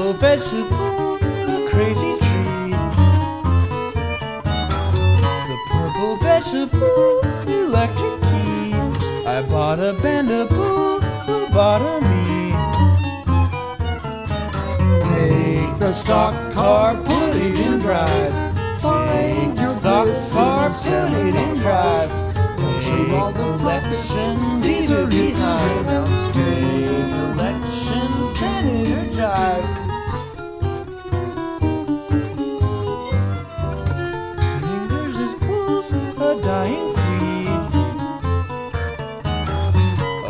purple vegetable, a crazy tree. The purple vegetable, electric key. I bought a bandaboo, who bought a me. Take the stock car, put it in drive. Take the stock car, put it in drive. Take election, these are behind. Dying flea.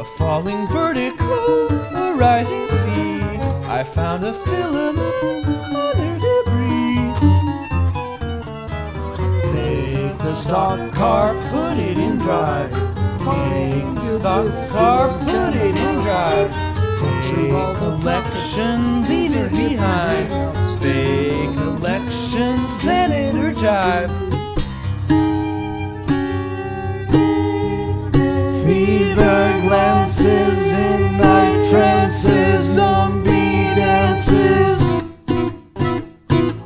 A falling vertical, a rising sea. I found a filament under debris. Take the stock car, put it in drive. Take the stock car, put it in drive. Take collection, leave it behind. Fake election, Senator Jive. Fever glances in night trances, zombie dances.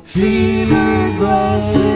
Fever glances.